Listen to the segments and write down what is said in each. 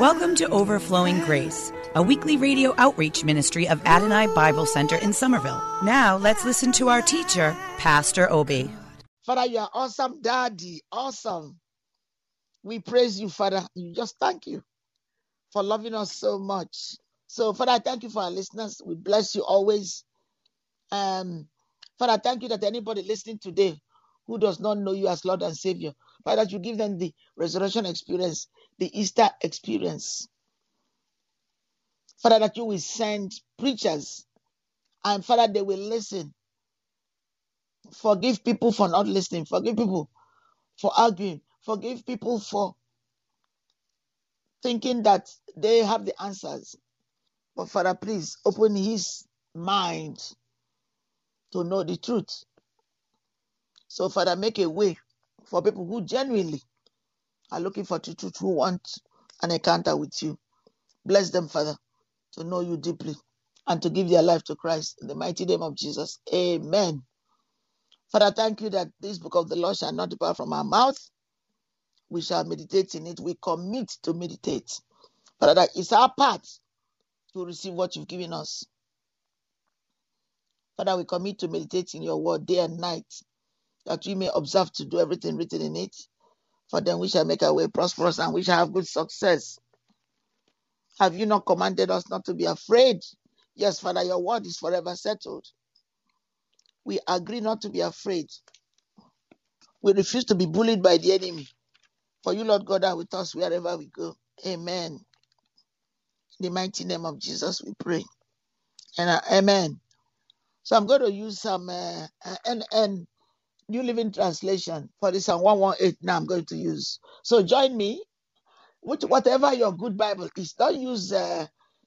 Welcome to Overflowing Grace, a weekly radio outreach ministry of Adonai Bible Center in Somerville. Now let's listen to our teacher, Pastor Obi. Father, you are awesome, Daddy. Awesome. We praise you, Father. You just thank you for loving us so much. So, Father, I thank you for our listeners. We bless you always. Um, Father, thank you that anybody listening today who does not know you as Lord and Savior, Father, that you give them the resurrection experience, the Easter experience. Father, that you will send preachers and Father, they will listen. Forgive people for not listening. Forgive people for arguing. Forgive people for thinking that they have the answers. But Father, please open his mind to know the truth. So, Father, make a way for people who genuinely are looking for the truth, who want an encounter with you. Bless them, Father, to know you deeply and to give their life to Christ. In the mighty name of Jesus. Amen. Father, thank you that this book of the Lord shall not depart from our mouth. We shall meditate in it. We commit to meditate. Father, it's our part to receive what you've given us. Father, we commit to meditate in your word day and night, that we may observe to do everything written in it. For then we shall make our way prosperous and we shall have good success. Have you not commanded us not to be afraid? Yes, Father, your word is forever settled. We agree not to be afraid. We refuse to be bullied by the enemy. For you, Lord God, are with us wherever we go. Amen. In the mighty name of Jesus, we pray. And uh, amen. So I'm going to use some uh, uh, NN New Living Translation for this Psalm 118 now I'm going to use. So join me, which whatever your good Bible is. Don't use uh,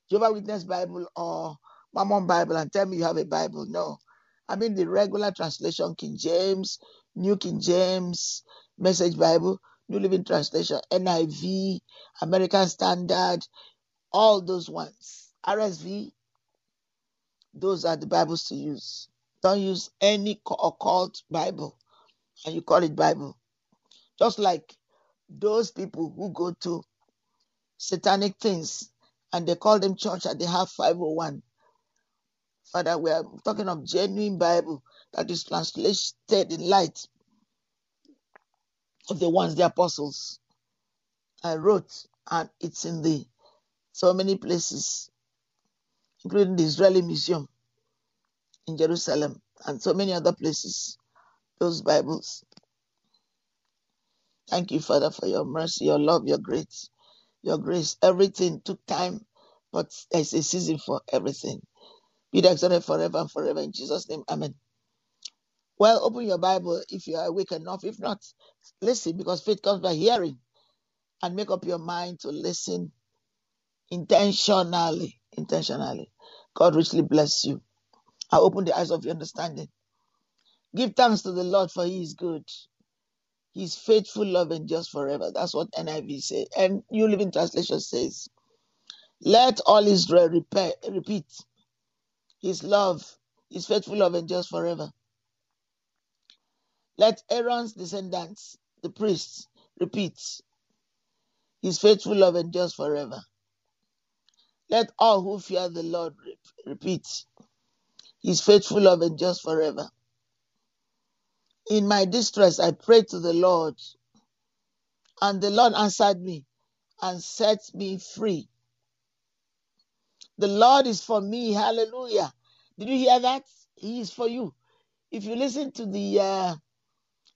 Jehovah Witness Bible or Mormon Bible and tell me you have a Bible. No. I mean the regular translation, King James, New King James, Message Bible, New Living Translation, NIV, American Standard, all those ones. RSV, those are the Bibles to use. Don't use any occult Bible and you call it Bible. Just like those people who go to satanic things and they call them church and they have 501. Father, we are talking of genuine Bible that is translated in light of the ones the apostles I wrote, and it's in the so many places, including the Israeli Museum in Jerusalem and so many other places. Those Bibles. Thank you, Father, for your mercy, your love, your grace, your grace. Everything took time, but there's a season for everything. Be thou exalted forever and forever in Jesus' name. Amen. Well, open your Bible if you are awake enough. If not, listen because faith comes by hearing. And make up your mind to listen intentionally. Intentionally. God richly bless you. I open the eyes of your understanding. Give thanks to the Lord for he is good. He's faithful, love, just forever. That's what NIV says. And New Living Translation says, Let all Israel repair, repeat his love, his faithful love, just forever. Let Aaron's descendants, the priests, repeat his faithful love just forever. Let all who fear the Lord repeat his faithful love just forever. In my distress, I prayed to the Lord, and the Lord answered me and set me free. The Lord is for me. Hallelujah. Did you hear that? He is for you. If you listen to the uh,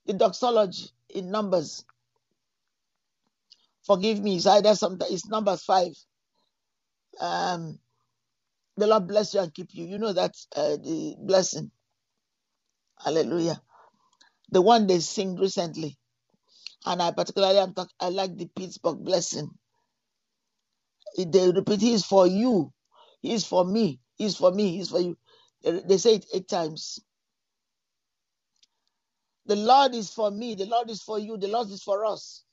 the doxology in Numbers, forgive me, it's either something it's Numbers five. Um, the Lord bless you and keep you. You know that's uh, the blessing. Hallelujah. the one they sing recently. And I particularly am talk, I like the Pittsburgh blessing. They repeat, He is for you, He is for me, He is for me, He is for you. They say it eight times. The Lord is for me, the Lord is for you, the Lord is for us.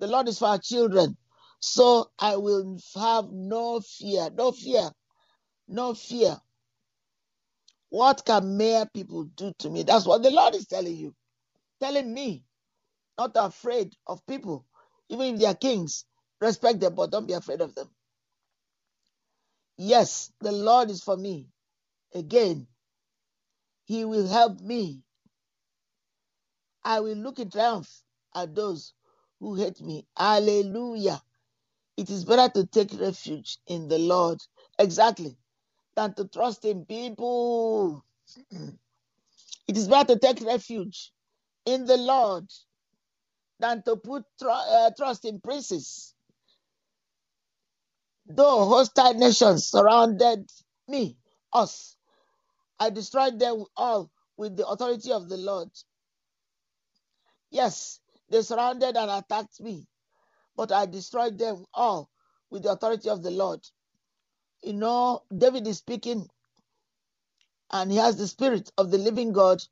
The Lord is for our children. So I will have no fear, no fear, no fear. What can mere people do to me? That's what the Lord is telling you, telling me. Not afraid of people, even if they are kings. Respect them, but don't be afraid of them. Yes, the Lord is for me. Again, He will help me. I will look in triumph at those who hate me. Hallelujah. It is better to take refuge in the Lord. Exactly than to trust in people. It is better to take refuge in the Lord than to put tr- uh, trust in princes. Though hostile nations surrounded me, us, I destroyed them all with the authority of the Lord. Yes, they surrounded and attacked me, but I destroyed them all with the authority of the Lord you know, David is speaking and he has the spirit of the living God.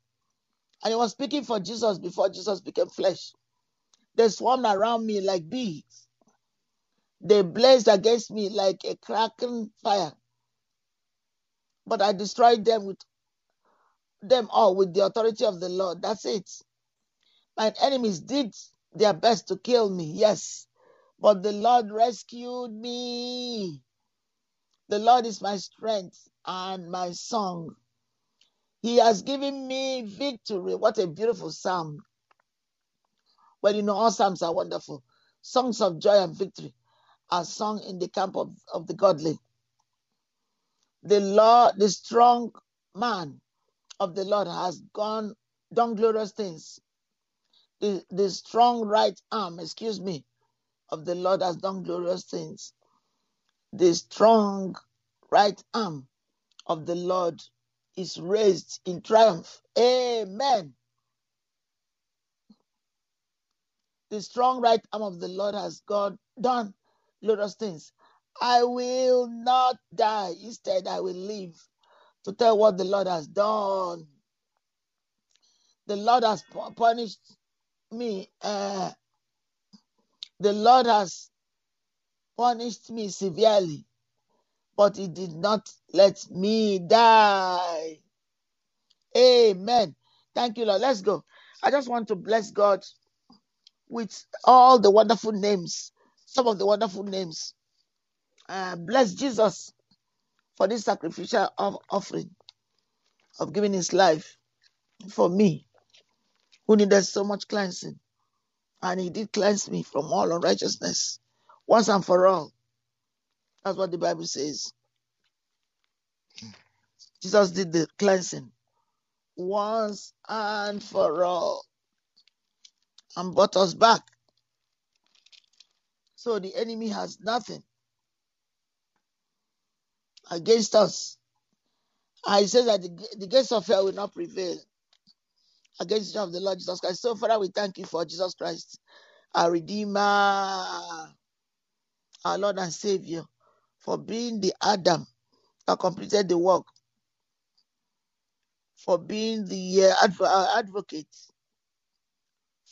And he was speaking for Jesus before Jesus became flesh. They swarmed around me like bees. They blazed against me like a cracking fire. But I destroyed them with them all with the authority of the Lord. That's it. My enemies did their best to kill me, yes. But the Lord rescued me. The Lord is my strength and my song. He has given me victory. What a beautiful psalm. Well, you know, all psalms are wonderful. Songs of joy and victory are sung in the camp of, of the godly. The Lord, the strong man of the Lord has gone done glorious things. The, the strong right arm, excuse me, of the Lord has done glorious things the strong right arm of the Lord is raised in triumph. Amen. The strong right arm of the Lord has God done glorious things. I will not die. Instead, I will live to tell what the Lord has done. The Lord has punished me. Uh, the Lord has punished me severely, but He did not let me die. Amen. Thank you, Lord. Let's go. I just want to bless God with all the wonderful names, some of the wonderful names. Uh, bless Jesus for this sacrificial of offering of giving his life for me, who needed so much cleansing. And he did cleanse me from all unrighteousness once and for all. That's what the Bible says. Jesus did the cleansing once and for all and brought us back. So the enemy has nothing against us. I say that the, the gates of hell will not prevail against the of the Lord Jesus Christ. So, Father, we thank you for Jesus Christ, our Redeemer, our Lord and Savior, for being the Adam that completed the work, for being the uh, adv- uh, advocate.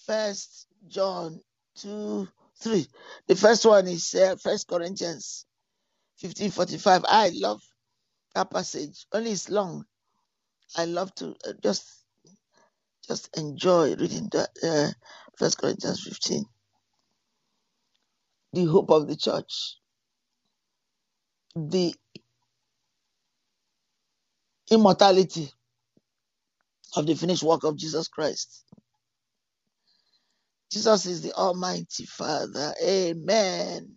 First John 2 3. The first one is uh, First Corinthians 15 45. I love that passage. Only it's long. I love to uh, just just enjoy reading that uh, First Corinthians 15 the hope of the church, the immortality of the finished work of Jesus Christ. Jesus is the Almighty Father. Amen.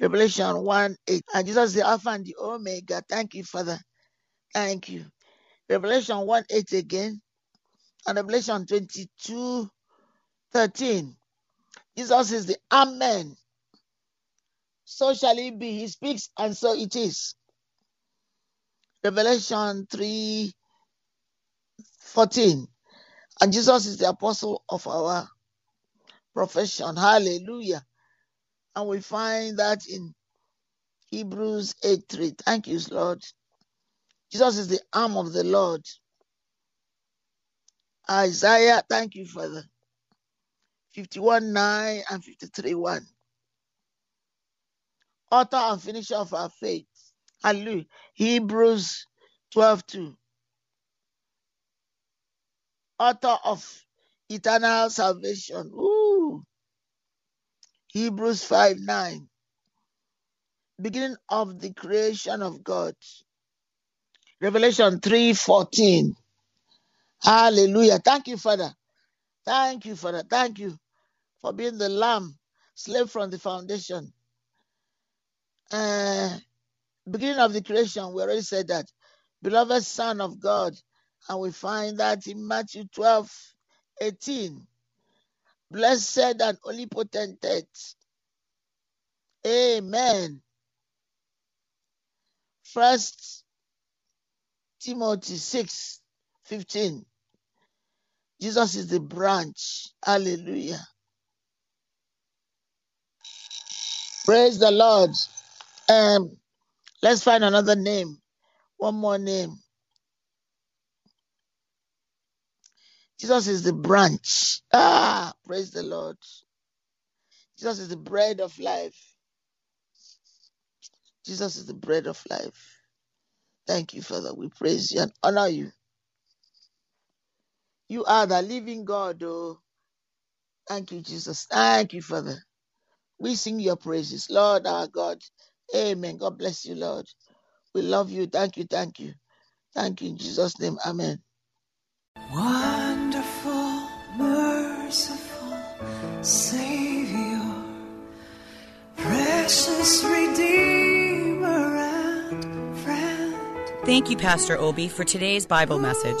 Revelation 1 8. And Jesus is the Alpha and the Omega. Thank you, Father. Thank you. Revelation 1 8 again. And Revelation 22 13. Jesus is the Amen. So shall it be. He speaks, and so it is. Revelation 3 14. And Jesus is the apostle of our profession. Hallelujah. And we find that in Hebrews 8 3. Thank you, Lord. Jesus is the arm of the Lord. Isaiah, thank you, Father. 51 9 and 53 1. Author and finisher of our faith. Hallelujah. Hebrews 12 2. Author of eternal salvation. Ooh. Hebrews 5 9. Beginning of the creation of God. Revelation 3 14. Hallelujah. Thank you, Father. Thank you, Father. Thank you for being the lamb, slave from the foundation. Uh, beginning of the creation, we already said that. Beloved Son of God. And we find that in Matthew 12 18. Blessed and only potentate. Amen. First Timothy 6 15. Jesus is the branch. Hallelujah. Praise the Lord. Um, let's find another name. One more name. Jesus is the branch. Ah, praise the Lord. Jesus is the bread of life. Jesus is the bread of life. Thank you, Father. We praise you and honor you. You are the living God, oh. Thank you, Jesus. Thank you, Father. We sing your praises, Lord our God. Amen. God bless you, Lord. We love you. Thank you. Thank you. Thank you in Jesus' name. Amen. Wonderful, merciful Savior, precious Redeemer and friend. Thank you, Pastor Obi, for today's Bible message.